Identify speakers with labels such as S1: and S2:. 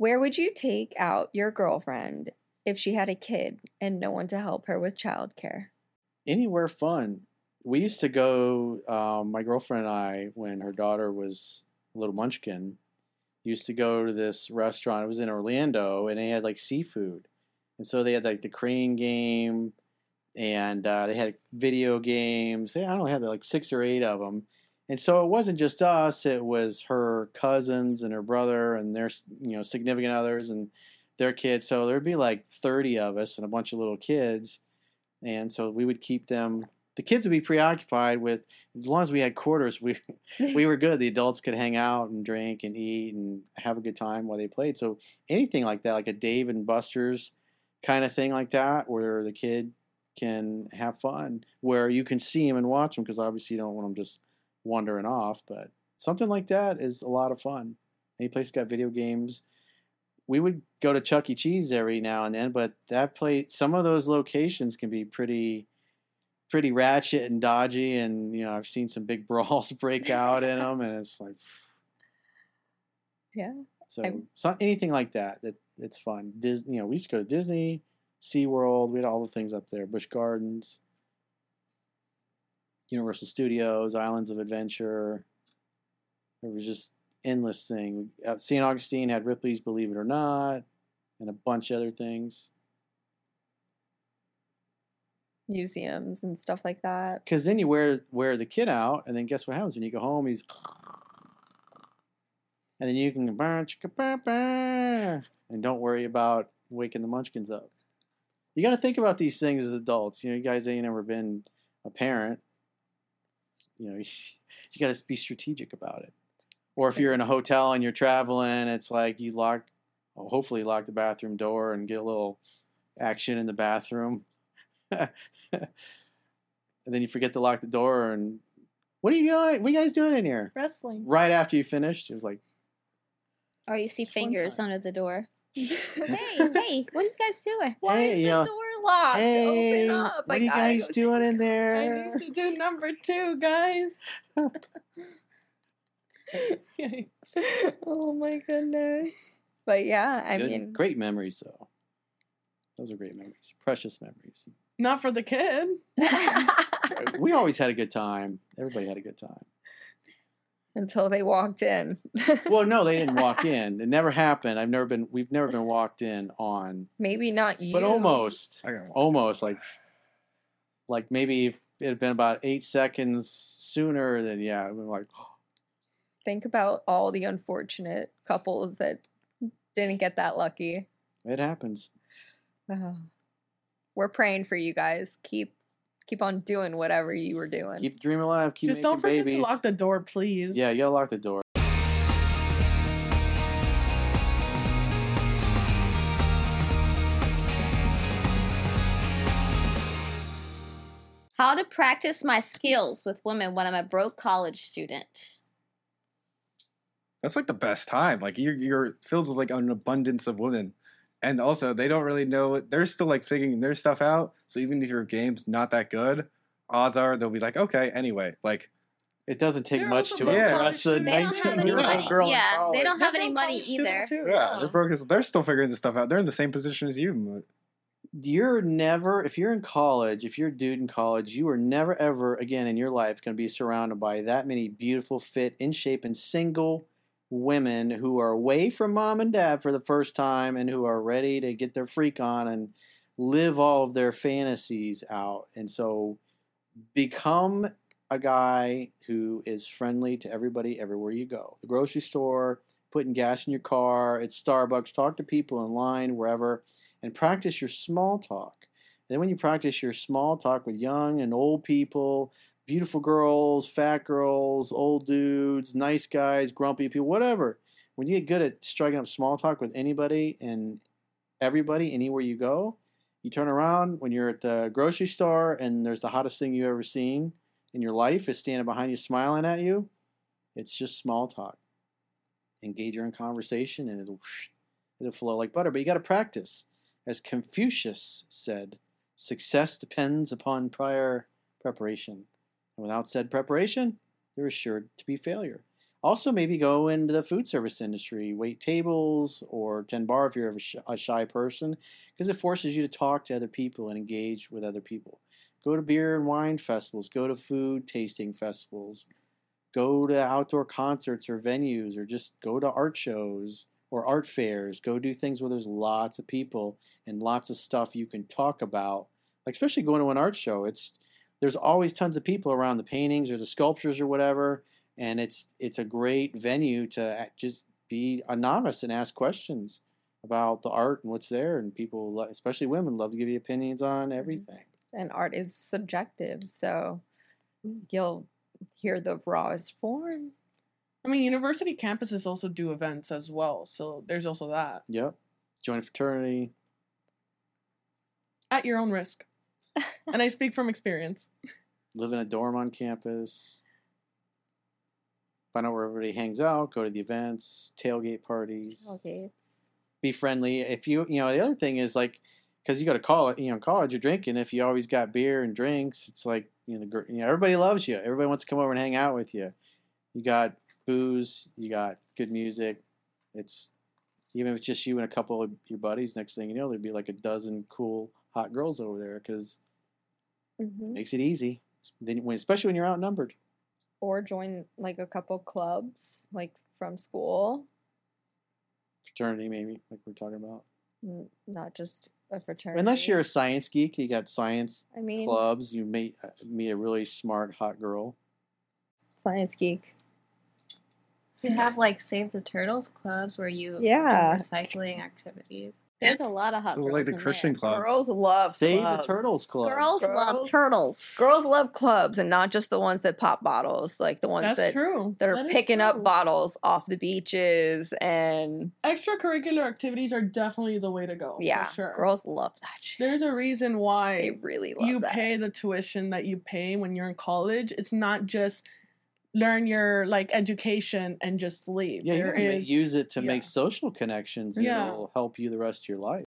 S1: Where would you take out your girlfriend if she had a kid and no one to help her with childcare?
S2: Anywhere fun. We used to go, um, my girlfriend and I, when her daughter was a little munchkin, used to go to this restaurant. It was in Orlando, and they had like seafood, and so they had like the crane game, and uh, they had video games. I don't know, had like six or eight of them, and so it wasn't just us; it was her cousins and her brother and their you know significant others and their kids. So there'd be like thirty of us and a bunch of little kids, and so we would keep them. The kids would be preoccupied with as long as we had quarters, we we were good. The adults could hang out and drink and eat and have a good time while they played. So anything like that, like a Dave and Buster's kind of thing like that, where the kid can have fun, where you can see him and watch him, because obviously you don't want them just wandering off. But something like that is a lot of fun. Any place got video games. We would go to Chuck E. Cheese every now and then, but that place, some of those locations can be pretty pretty ratchet and dodgy, and you know I've seen some big brawls break out in them, and it's like,
S1: yeah.
S2: So, so anything like that, that it's fun. Disney, you know, we used to go to Disney, SeaWorld, we had all the things up there, Busch Gardens, Universal Studios, Islands of Adventure. There was just endless thing. Uh, St. Augustine had Ripley's Believe It or Not, and a bunch of other things.
S1: Museums and stuff like that.
S2: Because then you wear wear the kid out, and then guess what happens when you go home? He's and then you can and don't worry about waking the munchkins up. You got to think about these things as adults. You know, you guys ain't never been a parent. You know, you, you got to be strategic about it. Or if you're in a hotel and you're traveling, it's like you lock, well, hopefully lock the bathroom door and get a little action in the bathroom. and then you forget to lock the door and what are you doing? What are you guys doing in here?
S3: Wrestling.
S2: Right after you finished, it was like,
S4: or you see fingers under the door. hey, hey, what are you guys doing?
S1: Why
S2: Hey,
S1: is the
S2: know,
S1: door locked?
S2: hey,
S1: Open up.
S2: what
S1: I
S2: are you guys
S1: go
S2: doing in there?
S3: I need to do number two, guys. Yikes.
S1: oh my goodness. But yeah, I
S2: Good-
S1: mean,
S2: great memories though. Those are great memories, precious memories.
S3: Not for the kid.
S2: we always had a good time. Everybody had a good time.
S1: Until they walked in.
S2: Well, no, they didn't walk in. It never happened. I've never been. We've never been walked in on,
S1: Maybe not you.
S2: but almost,
S5: I got one.
S2: almost like, like maybe it had been about eight seconds sooner. Then yeah, we were like,
S1: Think about all the unfortunate couples that didn't get that lucky.
S2: it happens.
S1: Oh. We're praying for you guys. Keep keep on doing whatever you were doing.
S2: Keep the dream alive. Keep
S3: Just don't forget
S2: babies.
S3: to lock the door, please.
S2: yeah, you gotta lock the door.
S4: How to practice my skills with women when I'm a broke college student.
S5: That's like the best time. Like you're you're filled with like an abundance of women. And also they don't really know they're still like figuring their stuff out. So even if your game's not that good, odds are they'll be like, okay, anyway. Like
S2: It doesn't take
S3: They're
S2: much to
S5: broke
S2: impress a
S4: They don't have any
S2: 19 year
S4: money.
S2: old girl. in
S4: Yeah, they don't have
S3: They're
S4: any money either.
S3: too,
S5: yeah, they're broke as they're still figuring this stuff out. They're in the same position as you.
S2: you're never if you're in college if you're a dude in college you are never ever again in your life going to be surrounded by that many beautiful fit in shape and single women who are away from mom and dad for the first time and who are ready to get their freak on and live all of their fantasies out and so become a guy who is friendly to everybody everywhere you go the grocery store putting gas in your car at starbucks talk to people in line wherever and practice your small talk. And then when you practice your small talk with young and old people, beautiful girls, fat girls, old dudes, nice guys, grumpy people, whatever, when you get good at striking up small talk with anybody and everybody anywhere you go, you turn around when you're at the grocery store and there's the hottest thing you've ever seen in your life is standing behind you smiling at you. It's just small talk. Engage her in conversation and it'll it'll flow like butter. But you got to practice. As Confucius said, success depends upon prior preparation. And without said preparation, there is sure to be failure. Also, maybe go into the food service industry, wait tables or tend bar if you're a shy person, because it forces you to talk to other people and engage with other people. Go to beer and wine festivals, go to food tasting festivals, go to outdoor concerts or venues, or just go to art shows or art fairs. Go do things where there's lots of people and lots of stuff you can talk about. Like especially going to an art show, it's there's always tons of people around the paintings or the sculptures or whatever, and it's it's a great venue to just be anonymous and ask questions about the art and what's there. And people, especially women, love to give you opinions on mm-hmm. everything.
S1: And art is subjective, so you'll hear the rawest form.
S3: I mean, university campuses also do events as well, so there's also that
S2: Yep. Join a fraternity.
S3: at your own risk. and I speak from experience.
S2: live in a dorm on campus, find out where everybody hangs out, go to the events, tailgate parties,
S1: Tailgates.
S2: be friendly. If you, you know, the other thing is like, because you go to college, you know, college, you're drinking. If you always got beer and drinks, it's like, you know, the, you know, everybody loves you. Everybody wants to come over and hang out with you. You got booze, you got good music. It's even if it's just you and a couple of your buddies. Next thing you know, there'd be like a dozen cool hot girls over there because
S1: hmm
S2: makes it easy. Then, when, especially when you're outnumbered.
S1: Or join like a couple clubs, like from school,
S2: fraternity maybe like we're talking about
S1: not just a fraternity.
S2: unless you're a science geek you got science
S1: I mean,
S2: clubs you meet uh, meet a really smart hot girl
S1: science geek.
S4: You have like Save the Turtles clubs where you
S1: Yeah.
S4: do recycling activities. There's a lot of hot girls
S5: like the
S4: in
S5: Christian
S4: there.
S5: clubs.
S1: Girls love
S2: save
S1: clubs.
S2: the turtles club
S4: Girls, love turtles.
S1: Girls love clubs, and not just the ones that pop bottles, like the ones
S3: That's
S1: that
S3: true.
S1: that are
S3: That is
S1: picking up bottles off the beaches and
S3: Extracurricular activities are definitely the way to go.
S1: yeah,
S3: for sure.
S1: girls love that shit.
S3: There's a reason why
S1: they
S3: why
S1: really love
S3: you
S1: that.
S3: pay the tuition that you pay when you're in college. It's not just learn your like education and just leave.
S2: yeah
S3: there
S2: you
S3: is
S2: use it to make social connections
S3: Yeah.
S2: it'll help you the rest of your life